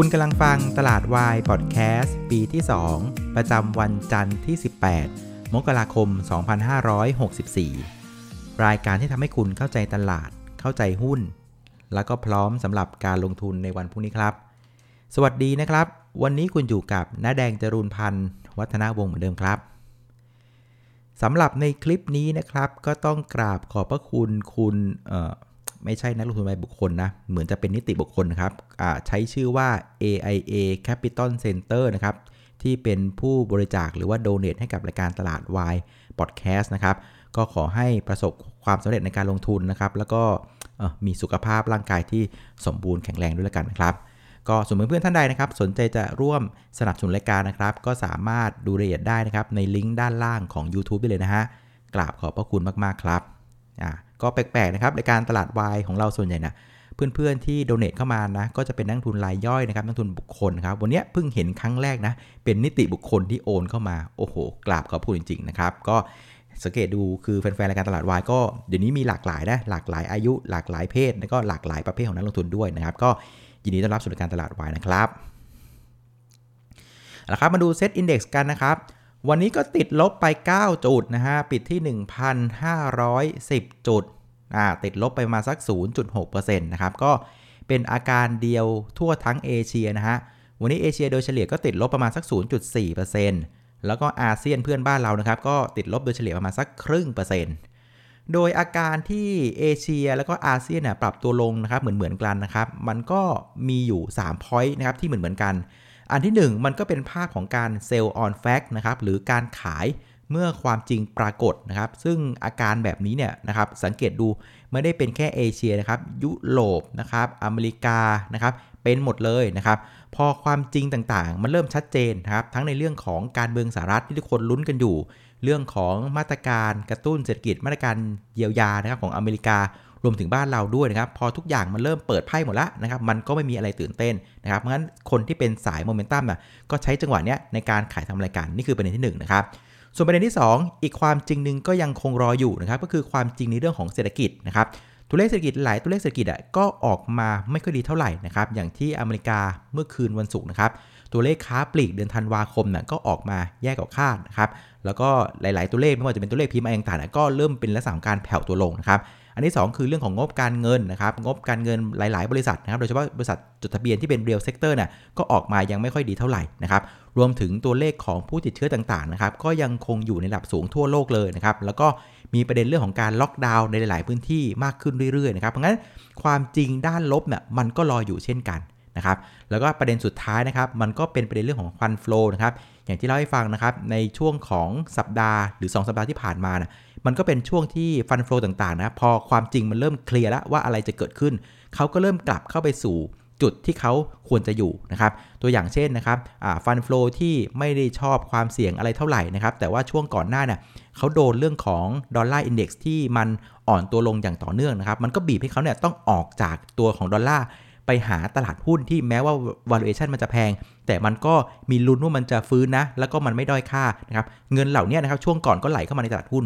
คุณกำลังฟังตลาดวายพอดแคสต์ปีที่ 2 ประจำวันจันทร์ที่ 18 มกราคม 2564 รายการที่ทำให้คุณเข้าใจตลาด เข้าใจหุ้น แล้วก็พร้อมสำหรับการลงทุนในวันพรุ่งนี้ครับ สวัสดีนะครับ วันนี้คุณอยู่กับน้าแดงจรูนพันธ์วัฒนาวงศ์เหมือนเดิมครับสำหรับในคลิปนี้นะครับ ก็ต้องกราบขอบพระคุณคุณ ไม่ใช่นักลงทุนรายบุคคลนะ เหมือนจะเป็นนิติบุคคลนะครับใช้ชื่อว่า AIA Capital Center นะครับ ที่เป็นผู้บริจาคหรือว่าโดเนทให้กับรายการตลาดวายพอดแคสต์นะครับ ก็ขอให้ประสบความสำเร็จในการลงทุนนะครับ แล้วก็มีสุขภาพร่างกายที่สมบูรณ์แข็งแรงด้วยกันนะครับก็ส่วนเพื่อนๆท่านใดนะครับ สนใจจะร่วมสนับสนุนรายการนะครับ ก็สามารถดูรายละเอียดได้นะครับ ในลิงก์ด้านล่างของ YouTube ได้เลยนะฮะ กราบขอบพระคุณมากๆครับอ่า ก็แปลกๆนะครับในการตลาดวายของเราส่วนใหญ่นะเพื่อนๆที่โดเนทเข้ามานะก็จะเป็นนักทุนรายย่อยนะครับนักทุนบุคคลครับวันนี้เพิ่งเห็นครั้งแรกนะเป็นนิติบุคคลที่โอนเข้ามาโอ้โหกราบขอบคุณจริงๆนะครับก็สังเกตดูคือแฟนๆรายการตลาดวายก็เดี๋ยวนี้มีหลากหลายนะหลากหลายอายุ หลากหลายเพศแล้วก็หลากหลายประเภทของนักลงทุนด้วยนะครับ ก็ยินดีต้อนรับสู่รายการตลาดวายนะครับแล้วครับมาดู SET Index กันนะครับ วันนี้ก็ติดลบไป 9 จุดนะฮะ ปิดที่ 1,510 จุด อ่า ติดลบไปมาสัก 0.6%นะครับ ก็เป็นอาการเดียวทั่วทั้งเอเชียนะฮะ วันนี้เอเชียโดยเฉลี่ยก็ติดลบประมาณสัก 0.4%แล้วก็อาเซียนเพื่อนบ้านเรานะครับ ก็ติดลบโดยเฉลี่ยประมาณสักครึ่งเปอร์เซ็นต์ โดยอาการที่เอเชียแล้วก็อาเซียนเนี่ยปรับตัวลงนะครับเหมือนเหมือนกันนะครับ มันก็มีอยู่3 point นะครับที่เหมือนเหมือนกัน อันที่ 1 มันก็เป็นภาพของการเซลล์ออนแฟกนะครับหรือการขายเมื่อความจริงปรากฏนะครับ ซึ่งอาการแบบนี้เนี่ยนะครับสังเกตดูไม่ได้เป็นแค่เอเชียนะครับยุโรปนะครับอเมริกานะครับเป็นหมดเลยนะครับพอความจริงต่างๆ มันเริ่มชัดเจนนะครับทั้งในเรื่องของการเมืองสหรัฐที่ทุกคนลุ้นกันอยู่ เรื่องของมาตรการกระตุ้นเศรษฐกิจมาตรการเยียวยานะครับของอเมริกา รวมถึงบ้านเราด้วยนะครับ พอทุกอย่างมันเริ่มเปิดไพ่หมดแล้วนะครับ มันก็ไม่มีอะไรตื่นเต้นนะครับ เพราะฉะนั้นคนที่เป็นสายโมเมนตัมน่ะ ก็ใช้จังหวะนี้ในการขายทำรายการ นี่คือประเด็นที่1นนะครับ ส่วนประเด็นที่ 2 อีกความจริงหนึ่งก็ยังคงรออยู่นะครับ ก็คือความจริงในเรื่องของเศรษฐกิจนะครับตัวเลขเศรษฐกิจหลายตัวเลขเศรษฐกิจอะก็ออกมาไม่ค่อยดีเท่าไหร่นะครับอย่างที่อเมริกาเมื่อคืนวันศุกร์นะครับตัวเลขค้าปลีกเดือนธันวาคมน่ะก็ออกมาแย่กว่าคาดนะครับแล้วก็หลาย ๆ ตัวเลขไม่ว่าจะเป็นตัวเลข PMI ต่างๆก็เริ่มเป็นลักษณะของการแผ่วตัวลงนะครับ อันที่ 2 คือเรื่องของงบการเงินนะครับงบการเงินหลาย ๆ บริษัทนะครับโดยเฉพาะบริษัทจดทะเบียนที่เป็น real sector น่ะก็ออกมายังไม่ค่อยดีเท่าไหร่นะครับรวมถึงตัวเลขของผู้ติดเชื้อต่าง ๆ นะครับก็ยังคงอยู่ในระดับสูงทั่วโลกเลยนะครับแล้วก็มีประเด็นเรื่องของการล็อกดาวน์ในหลาย ๆ พื้นที่มากขึ้นเรื่อย ๆ นะครับเพราะงั้นความจริงด้านลบเนี่ยมันก็รออยู่เช่นกันนะครับแล้วก็ประเด็นสุดท้ายนะครับมันก็เป็นประเด็นเรื่องของ fund flow นะครับ อย่างที่เล่าให้ฟังนะครับ ในช่วงของสัปดาห์หรือ 2 สัปดาห์ที่ผ่านมานะมันก็เป็นช่วงที่ฟันฟลอต่างๆนะพอความจริงมันเริ่มเคลียร์แล้วว่าอะไรจะเกิดขึ้น เขาก็เริ่มกลับเข้าไปสู่จุดที่เขาควรจะอยู่นะครับ ตัวอย่างเช่นนะครับฟันฟลอที่ไม่ได้ชอบความเสี่ยงอะไรเท่าไหร่นะครับ แต่ว่าช่วงก่อนหน้าเนี่ยเขาโดนเรื่องของดอลลาร์อินเด็กซ์ที่มันอ่อนตัวลงอย่างต่อเนื่องนะครับ มันก็บีบให้เขาเนี่ยต้องออกจากตัวของดอลลาร์ ไปหาตลาดหุ้นที่แม้ว่า valuation มันจะแพง แต่มันก็มีลุ้นว่ามันจะฟื้นนะ แล้วก็มันไม่ด้อยค่านะครับเงินเหล่านี้นะครับช่วงก่อนก็ไหลเข้ามาในตลาดหุ้น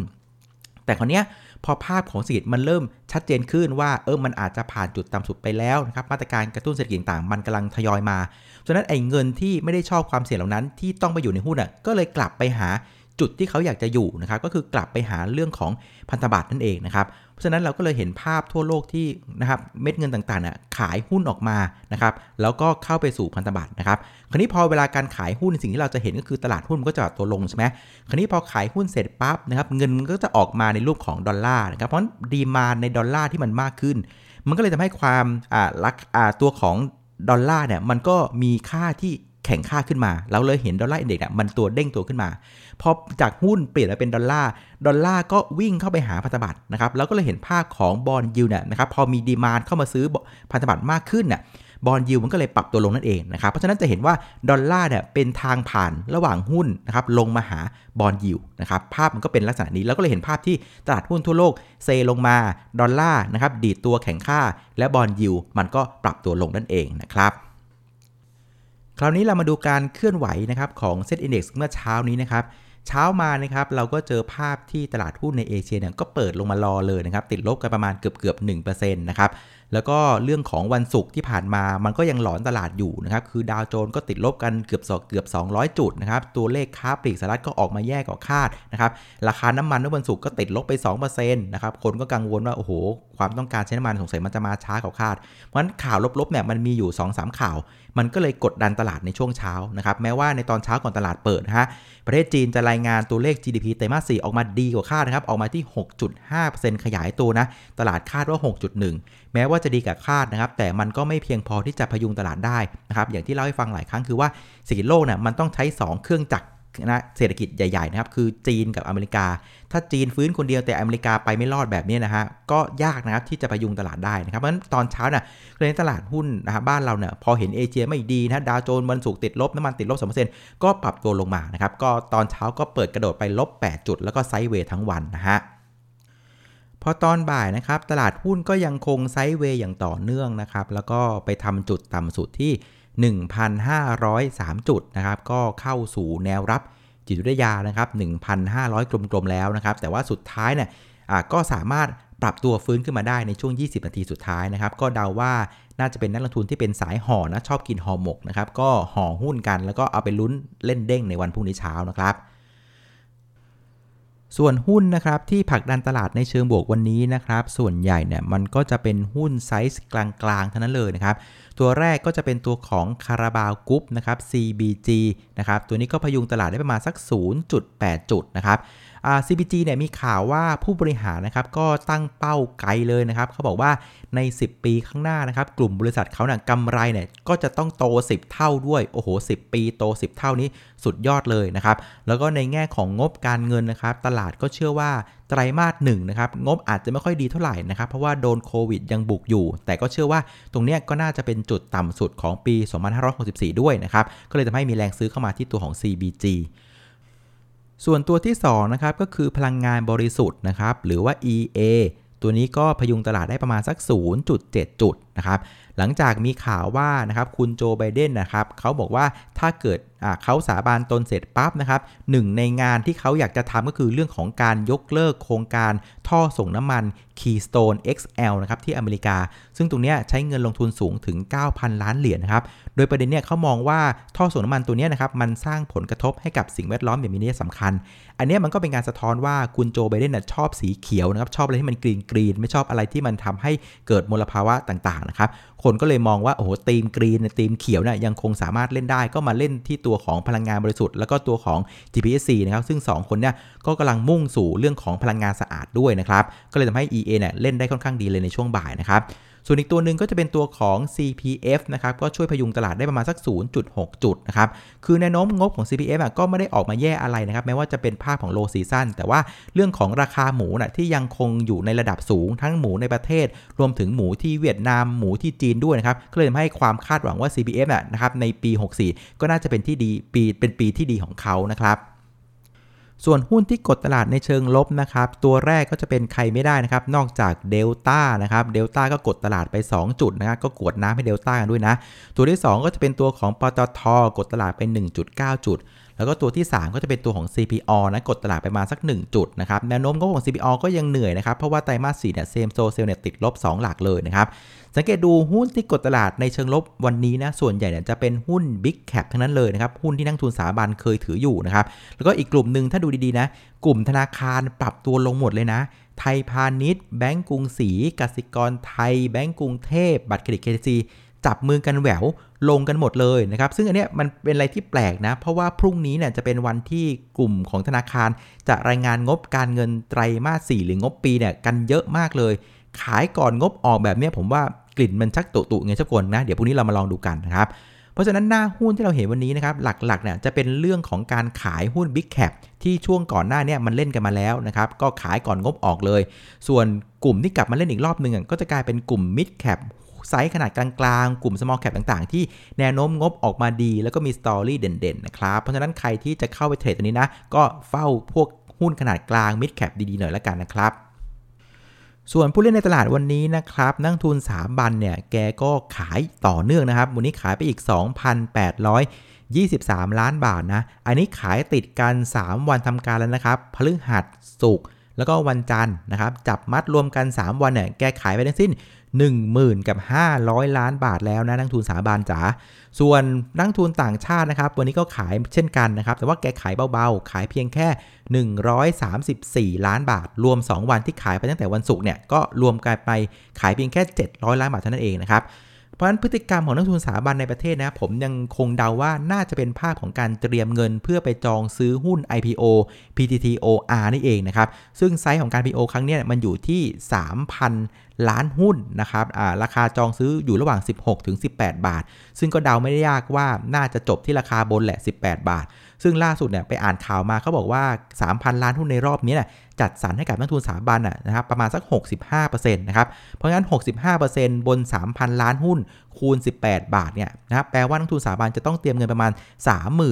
แต่คราวนี้พอภาพของเศรษฐกิจมันเริ่มชัดเจนขึ้นว่าเออมันอาจจะผ่านจุดต่ำสุดไปแล้วนะครับมาตรการกระตุ้นเศรษฐกิจต่างมันกำลังทยอยมาฉะนั้นไอ้เงินที่ไม่ได้ชอบความเสี่ยงเหล่านั้น ที่ต้องไปอยู่ในหุ้นอะก็เลยกลับไปหาจุดที่เขาอยากจะอยู่นะครับก็คือกลับไปหาเรื่องของพันธบัตรนั่นเองนะครับ ราะฉะนั้นเราก็เลยเห็นภาพทั่วโลกที่นะครับเม็ดเงินต่างๆน่ะขายหุ้นออกมานะครับแล้วก็เข้าไปสู่พันธบัตรนะครับคราวนี้พอเวลาการขายหุ้นสิ่งที่เราจะเห็นก็คือตลาดหุ้นมันก็จะตัวลงใช่ไหมคราวนี้พอขายหุ้นเสร็จปั๊บนะครับเงินก็จะออกมาในรูปของดอลลาร์นะครับเพราะ demand ในดอลลาร์ที่มันมากขึ้น มันก็เลยทำให้ความอ่าลักอ่าตัวของดอลลาร์เนี่ยมันก็มีค่าที่ แข็งค่าขึ้นมา เราเลยเห็น Dollar Index มันตัวเด้งตัวขึ้นมา พอจากหุ้นเปลี่ยนมาเป็นดอลลาร์ ดอลลาร์ก็วิ่งเข้าไปหาพันธบัตรนะครับ แล้วก็เลยเห็นภาพของ bond yield เนี่ยนะครับ พอมี demand เข้ามาซื้อพันธบัตรมากขึ้นเนี่ย bond yield มันก็เลยปรับตัวลงนั่นเองนะครับ เพราะฉะนั้นจะเห็นว่าดอลลาร์เนี่ยเป็นทางผ่านระหว่างหุ้นนะครับลงมาหา bond yield นะครับ ภาพมันก็เป็นลักษณะนี้ แล้วก็เลยเห็นภาพที่ตลาดหุ้นทั่วโลกเซลงมา ดอลลาร์นะครับดีดตัวแข็งค่า และ bond yield มันก็ปรับตัวลงนั่นเองนะครับ คราวนี้เรามาดูการเคลื่อนไหวนะครับของเซ็ตอินดี x เมื่อเช้านี้นะครับเช้ามานะครับเราก็เจอภาพที่ตลาดหุ้นในเอเชียเนี่ยก็เปิดลงมารอเลยนะครับติดลบกันประมาณเกือบเกือบ1%นะครับ แล้วก็เรื่องของวันศุกร์ที่ผ่านมามันก็ยังหลอนตลาดอยู่นะครับ คือดาวโจนส์ก็ติดลบกันเกือบสอเกือบ 200 จุดนะครับ ตัวเลขค้าปลีกสหรัฐก็ออกมาแย่กว่าคาดนะครับ ราคาน้ำมันในวันศุกร์ก็ติดลบไป2%นะครับ คนก็กังวลว่าโอ้โห ความต้องการใช้น้ำมันสงสัยมันจะมาช้ากว่าคาด เพราะฉะนั้นข่าวลบๆเนี่ยมันมีอยู่ 2-3 ข่าว มันก็เลยกดดันตลาดในช่วงเช้านะครับ แม้ว่าในตอนเช้าก่อนตลาดเปิดนะฮะ ประเทศจีนจะรายงานตัวเลข GDP ไตรมาส4ออกมาดีกว่าคาดนะครับ ออกมาที่ 6.5%ขยายตัวนะ ตลาดคาดว่า 6.1 แม้ว่าจะดีกับคาดนะครับ แต่มันก็ไม่เพียงพอที่จะพยุงตลาดได้นะครับ อย่างที่เล่าให้ฟังหลายครั้งคือว่าเศรษฐกิจโลกเนี่ยมันต้องใช้ 2 เครื่องจักรนะเศรษฐกิจใหญ่ๆนะครับ คือจีนกับอเมริกา ถ้าจีนฟื้นคนเดียวแต่อเมริกาไปไม่รอดแบบนี้นะฮะก็ยากนะครับที่จะพยุงตลาดได้นะครับเพราะฉะนั้นตอนเช้าเนี่ยในตลาดหุ้นนะครับบ้านเราเนี่ยพอเห็นเอเชียไม่ดีนะดาวโจนส์วันศุกร์ติดลบน้ำมันติดลบ2%ก็ปรับตัวลงมานะครับก็ตอนเช้าก็เปิดกระโดดไปลบ 8 จุด แล้วก็ไซด์เวย์ทั้งวันนะฮะ พอตอนบ่ายนะครับ ตลาดหุ้นก็ยังคงไซด์เวย์อย่างต่อเนื่องนะครับ แล้วก็ไปทำจุดต่ำสุดที่ 1,503 จุดนะครับ ก็เข้าสู่แนวรับจิตวิทยานะครับ 1,500 กลมๆ แล้วนะครับ แต่ว่าสุดท้ายเนี่ยก็สามารถปรับตัวฟื้นขึ้นมาได้ในช่วง 20 นาทีสุดท้ายนะครับ ก็เดาว่าน่าจะเป็นนักลงทุนที่เป็นสายห่อนะชอบกินห่อหมกนะครับ ก็ห่อหุ้นกันแล้วก็เอาไปลุ้นเล่นเด้งในวันพรุ่งนี้เช้านะครับ ส่วนหุ้นนะครับที่ผลักดันตลาดในเชิงบวกวันนี้นะครับส่วนใหญ่เนี่ยมันก็จะเป็นหุ้นไซส์กลางๆเท่านั้นเลยนะครับตัวแรกก็จะเป็นตัวของคาราบาวกรุ๊ปนะครับ CBG นะครับตัวนี้ก็พยุงตลาดได้ประมาณสัก 0.8 จุดนะครับ CBG เนี่ยมีข่าวว่าผู้บริหารนะครับก็ตั้งเป้าไกลเลยนะครับเขาบอกว่าใน 10 ปีข้างหน้านะครับกลุ่มบริษัทเขาเนี่ยกำไรเนี่ยก็จะต้องโต 10 เท่าด้วยโอ้โห 10 ปีโต 10 เท่านี้สุดยอดเลยนะครับแล้วก็ในแง่ของงบการเงินนะครับตลาดก็เชื่อว่าไตรมาสหนึ่งนะครับงบอาจจะไม่ค่อยดีเท่าไหร่นะครับเพราะว่าโดนโควิดยังบุกอยู่ แต่ก็เชื่อว่าตรงนี้ก็น่าจะเป็นจุดต่ำสุดของปี 2564 ด้วยนะครับก็เลยทำให้มีแรงซื้อเข้ามาที่ตัวของ CBG ส่วนตัวที่2นะครับก็คือพลังงานบริสุทธิ์นะครับหรือว่า EA ตัวนี้ก็พยุงตลาดได้ประมาณสัก 0.7 จุดนะครับหลังจากมีข่าวว่านะครับคุณโจไบเดนนะครับเขาบอกว่าถ้าเกิดเขาสาบานตนเสร็จปั๊บนะครับหนึ่งในงานที่เขาอยากจะทำก็คือเรื่องของการยกเลิกโครงการท่อส่งน้ำมัน Keystone XL นะครับที่อเมริกา ซึ่งตรงนี้ใช้เงินลงทุนสูงถึง 9,000 ล้านเหรียญนะครับโดยประเด็นเนี้ยเขามองว่าท่อส่งน้ำมันตัวนี้นะครับมันสร้างผลกระทบให้กับสิ่งแวดล้อมอย่างมีนัยสำคัญ อันนี้มันก็เป็นการสะท้อนว่าคุณโจไบเดนชอบสีเขียวนะครับชอบอะไรที่มันกรีนกรีนไม่ชอบอะไรที่มันทำให้เกิดมลภาวะต่างๆนะครับ คนก็เลยมองว่าโอ้โหตีมกรีนตีมเขียวเนี่ยยังคงสามารถเล่นได้ ก็มาเล่นที่ตัวของพลังงานบริสุทธิ์แล้วก็ตัวของ GPSC นะครับ ซึ่ง 2 คนเนี่ยก็กำลังมุ่งสู่เรื่องของพลังงานสะอาดด้วยนะครับ ก็เลยทำให้ EA เนี่ยเล่นได้ค่อนข้างดีเลยในช่วงบ่ายนะครับ ส่วนอีกตัวหนึ่งก็จะเป็นตัวของ CPF นะครับก็ช่วยพยุงตลาดได้ประมาณสัก 0.6 จุดนะครับคือแนวโน้มงบของ CPF อะก็ไม่ได้ออกมาแย่อะไรนะครับแม้ว่าจะเป็นภาพของ low season แต่ว่าเรื่องของราคาหมูนะ่ะที่ยังคงอยู่ในระดับสูงทั้งหมูในประเทศ รวมถึงหมูที่เวียดนามหมูที่จีนด้วยนะครับก็เลยทำให้ความคาดหวังว่า CPF อะนะครับในปี 64 ก็น่าจะเป็นที่ดีปีเป็นปีที่ดีของเขานะครับ ส่วนหุ้นที่กดตลาดในเชิงลบนะครับ ตัวแรกก็จะเป็นใครไม่ได้นะครับ นอกจากเดลต้านะครับ เดลต้าก็กดตลาดไป 2 จุดนะครับ ก็กดน้ำให้เดลต้ากันด้วยนะ ตัวที่ 2 ก็จะเป็นตัวของปตท กดตลาดไป 1.9 จุด แล้วก็ตัวที่ 3 ก็จะเป็นตัวของ CPALL นะกดตลาดไปมาสัก 1 จุดนะครับแนวโน้มก็ของ CPALL ก็ยังเหนื่อยนะครับ เพราะว่าไตรมาส4เนี่ย same store sale เนี่ยติดลบ 2 หลักเลยนะครับ สังเกตดูหุ้นที่กดตลาดในเชิงลบวันนี้นะส่วนใหญ่เนี่ยจะเป็นหุ้น Big Cap ทั้งนั้นเลยนะครับหุ้นที่นักลงทุนสถาบันเคยถืออยู่นะครับแล้วก็อีกกลุ่มหนึ่งถ้าดูดีๆนะกลุ่มธนาคารปรับตัวลงหมดเลยนะไทยพาณิชย์แบงก์กรุงศรีกสิกรไทย แบงก์กรุงเทพบัตรเครดิตเคซีจับมือกันแหวว ลงกันหมดเลยนะครับ ซึ่งอันเนี้ยมันเป็นอะไรที่แปลกนะ เพราะว่าพรุ่งนี้เนี่ยจะเป็นวันที่กลุ่มของธนาคาร จะรายงานงบการเงินไตรมาส 4 หรืองบปีเนี่ยกันเยอะมากเลย ขายก่อนงบออกแบบเนี้ยผมว่ากลิ่นมันชักตุตุไงชักคนนะ เดี๋ยวพรุ่งนี้เรามาลองดูกันนะครับ เพราะฉะนั้นหน้าหุ้นที่เราเห็นวันนี้นะครับหลักๆเนี่ยจะเป็นเรื่องของการขายหุ้น Big Cap ที่ช่วงก่อนหน้าเนี้มันเล่นกันมาแล้วนะครับก็ขายก่อนงบออกเลย ส่วนกลุ่มที่กลับมาเล่นอีกรอบหนึ่งก็จะกลายเป็นกลุ่ม Mid Cap ไซส์ขนาดกลางๆ กลุ่ม small cap ต่างๆ ที่แนวโน้มงบออกมาดี แล้วก็มีสตอรี่เด่นๆนะครับ เพราะฉะนั้นใครที่จะเข้าไปเทรดตัวนี้นะ ก็เฝ้าพวกหุ้นขนาดกลาง mid cap ดีๆหน่อยแล้วกันนะครับส่วนผู้เล่นในตลาดวันนี้นะครับนักทุนสาบันเนี่ย แกก็ขายต่อเนื่องนะครับ วันนี้ขายไปอีก 2,800 23 ล้านบาทนะ อันนี้ขายติดกัน 3 วันทำการแล้วนะครับ พฤหัสศุกร์แล้วก็วันจันทร์นะครับ จับมัดรวมกัน 3 วันเนี่ย แกขายไปทั้งสิ้น 10,000 กับ 500 ล้านบาทแล้วนะนักทุนสถาบันจ๋า ส่วนนักทุนต่างชาตินะครับ วันนี้ก็ขายเช่นกันนะครับ แต่ว่าแกขายเบาๆ ขายเพียงแค่ 134 ล้านบาท รวม 2 วันที่ขายไปตั้งแต่วันศุกร์เนี่ย ก็รวมกันไปขายเพียงแค่ 700 ล้านบาทเท่านั้นเองนะครับ เพราะฉะนั้นพฤติกรรมของนักทุนสถาบันในประเทศนะผมยังคงเดาว่าน่าจะเป็นภาพของการเตรียมเงิน เพื่อไปจองซื้อหุ้น IPO PTTOR นี่เองนะครับ ซึ่งไซส์ของการ IPO ครั้งนี้มันอยู่ที่ 3,000 ล้านหุ้นนะครับราคาจองซื้ออยู่ระหว่าง 16-18 บาท ซึ่งก็เดาไม่ได้ยากว่าน่าจะจบที่ราคาบนแหละ 18 บาท ซึ่งล่าสุดเนี่ยไปอ่านข่าวมาเขาบอกว่า 3,000 ล้านหุ้นในรอบนี้นะจัดสรรให้กับนักทุนสถาบันนะครับประมาณสัก 65%นะครับเพราะงั้น 65%บน 3,000 ล้านหุ้นคูณ 18 บาทเนี่ยนะครับแปลว่านักทุนสถาบันจะต้องเตรียมเงินประมาณ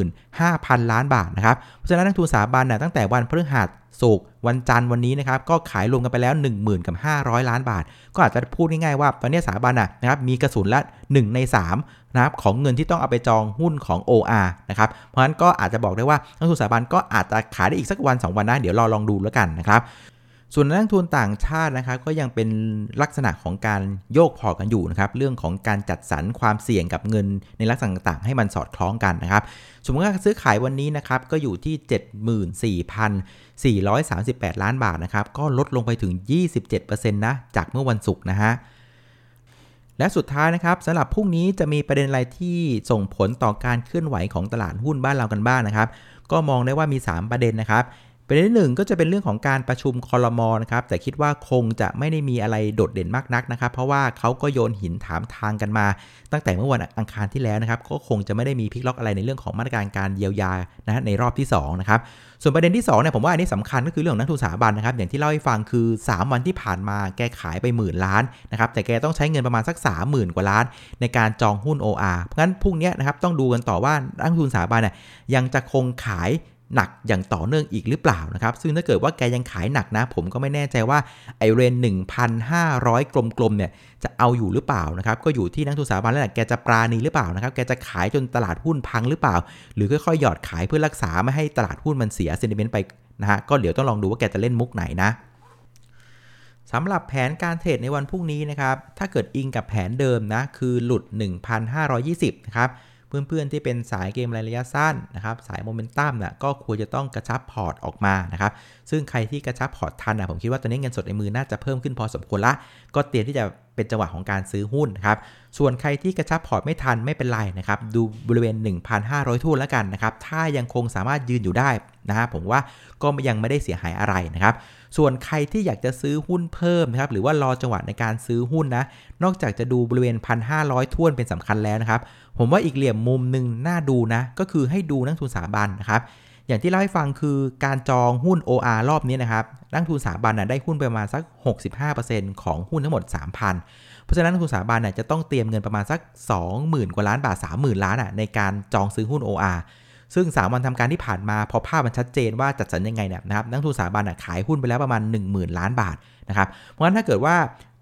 35,000 ล้านบาทนะครับเพราะฉะนั้นนักทุนสถาบันนะตั้งแต่วันพฤหัสศุกร์วันจันทร์วันนี้นะครับก็ขายรวมกันไปแล้ว 10,000กับ500 ล้านบาท ก็อาจจะพูดง่ายๆว่าตอนนี้สถาบันนะครับมีกระสุนละ 1 ใน 3 นะครับของเงินที่ต้องเอาไปจองหุ้นของ OR นะครับเพราะฉะนั้นก็อาจจะบอกได้ว่านักทุนสถาบันก็อาจจะขายได้อีกสักวัน 2 วันนะเดี๋ยวรอลองดูแล้วกันนะครับส่วนนักทุนต่างชาตินะครับก็ยังเป็นลักษณะของการโยกพอกันอยู่นะครับเรื่องของการจัดสรรความเสี่ยงกับเงินในลักษณะต่างๆ ให้มันสอดคล้องกันนะครับสมมติว่าซื้อขายวันนี้นะครับก็อยู่ที่ 74,438 ล้านบาทนะครับก็ลดลงไปถึง 27%นะจากเมื่อวันศุกร์นะฮะ และสุดท้ายนะครับสำหรับพรุ่งนี้จะมีประเด็นอะไรที่ส่งผลต่อการเคลื่อนไหวของตลาดหุ้นบ้านเรากันบ้างนะครับ ก็มองได้ว่ามี 3 ประเด็นนะครับ ประเด็นที่หนึ่งก็จะเป็นเรื่องของการประชุมคอรมอนะครับ แต่คิดว่าคงจะไม่ได้มีอะไรโดดเด่นมากนักนะครับ เพราะว่าเขาก็โยนหินถามทางกันมา ตั้งแต่เมื่อวันอังคารที่แล้วนะครับ ก็คงจะไม่ได้มีพิกล็อกอะไรในเรื่องของมาตรการการเยียวยานะในรอบที่2นะครับ ส่วนประเด็นที่2เนี่ยผมว่าอันนี้สำคัญก็คือเรื่องนักทุนสถาบันนะครับ อย่างที่เล่าให้ฟังคือ 3 วันที่ผ่านมาแกขายไปหมื่นล้านนะครับแต่แกต้องใช้เงินประมาณสัก 30,000 กว่าล้าน ในการจองหุ้น OR เพราะงั้นพรุ่งนี้นะครับต้องดูกันต่อว่านักทุนสถาบันเนี่ยยังจะคงขาย หนักอย่างต่อเนื่องอีกหรือเปล่านะครับ ซึ่งถ้าเกิดว่าแกยังขายหนักนะ ผมก็ไม่แน่ใจว่าไอเรน 1,500 กลมๆเนี่ยจะเอาอยู่หรือเปล่านะครับ ก็อยู่ที่นักทุนสถาบันแล้วแหละแกจะปราณีหรือเปล่านะครับ แกจะขายจนตลาดหุ้นพังหรือเปล่า หรือค่อยๆหยอดขายเพื่อรักษาไม่ให้ตลาดหุ้นมันเสียเซนิเมนต์ไปนะฮะก็เดี๋ยวต้องลองดูว่าแกจะเล่นมุกไหนนะสำหรับแผนการเทรดในวันพรุ่งนี้นะครับ ถ้าเกิดอิงกับแผนเดิมนะ คือหลุด 1,520 นะครับ เพื่อนๆที่เป็นสายเกมระยะสั้นนะครับสายโมเมนตัมน่ะก็ควรจะต้องกระชับพอร์ตออกมานะครับซึ่งใครที่กระชับพอร์ตทันนะผมคิดว่าตอนนี้เงินสดในมือน่าจะเพิ่มขึ้นพอสมควรละ ก็เตรียมที่จะเป็นจังหวะของการซื้อหุ้นนะครับส่วนใครที่กระชับพอร์ตไม่ทันไม่เป็นไรนะครับดูบริเวณ 1,500 จุดแล้วกันนะครับถ้ายังคงสามารถยืนอยู่ได้นะฮะผมว่าก็ยังไม่ได้เสียหายอะไรนะครับ ส่วนใครที่อยากจะซื้อหุ้นเพิ่มนะครับหรือว่ารอจังหวะในการซื้อหุ้นนะ นอกจากจะดูบริเวณ 1,500ทุ่นเป็นสำคัญแล้วนะครับ ผมว่าอีกเหลี่ยมมุมหนึ่งน่าดูนะ ก็คือให้ดูนักทุนสถาบันนะครับอย่างที่เล่าให้ฟังคือการจองหุ้น OR รอบนี้นะครับ นักทุนสถาบันนะได้หุ้นประมาณสัก 65%ของหุ้นทั้งหมด 3,000 เพราะฉะนั้นนักทุนสถาบันนะจะต้องเตรียมเงินประมาณสัก 20,000 กว่าล้านบาท 30,000 ล้านอะในการจองซื้อหุ้น OR ซึ่ง 3 วันทำการที่ผ่านมาพอภาพมันชัดเจนว่าจัดสรรยังไงเนี่ยนะครับนักทุนสถาบันขายหุ้นไปแล้วประมาณ 10,000 ล้านบาทนะครับเพราะฉะนั้นถ้าเกิดว่า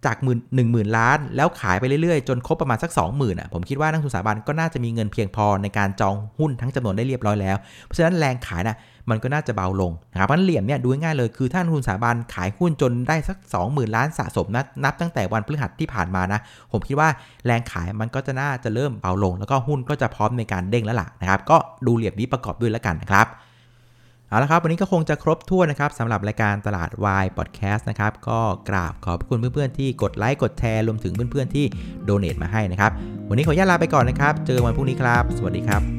จากหมื่นหนึ่งหมื่นล้าน แล้วขายไปเรื่อยๆ จนครบประมาณสัก 20,000อะผมคิดว่านักทุนสถาบันก็น่าจะมีเงินเพียงพอในการจองหุ้นทั้งจำนวนได้เรียบร้อยแล้ว เพราะฉะนั้นแรงขายนะมันก็น่าจะเบาลงนะครับเพราะเหลี่ยมเนี่ยดูง่ายเลยคือถ้านักทุนสถาบันขายหุ้นจนได้สัก 20,000 ล้านสะสมนะนับตั้งแต่วันพฤหัสที่ผ่านมานะผมคิดว่าแรงขายมันก็จะน่าจะเริ่มเบาลง แล้วก็หุ้นก็จะพร้อมในการเด้งแล้วล่ะนะครับก็ดูเหลี่ยมนี้ประกอบด้วยแล้วกันนะครับ เอาละครับ วันนี้ก็คงจะครบถ้วนนะครับสำหรับรายการตลาดวายพอดแคสต์นะครับ ก็กราบขอบคุณเพื่อนๆที่กดไลค์กดแชร์รวมถึงเพื่อนๆที่โดเน a มาให้นะครับ วันนี้ขออนุญาตลาไปก่อนนะครับ เจอกันวันพรุ่งนี้ครับ สวัสดีครับ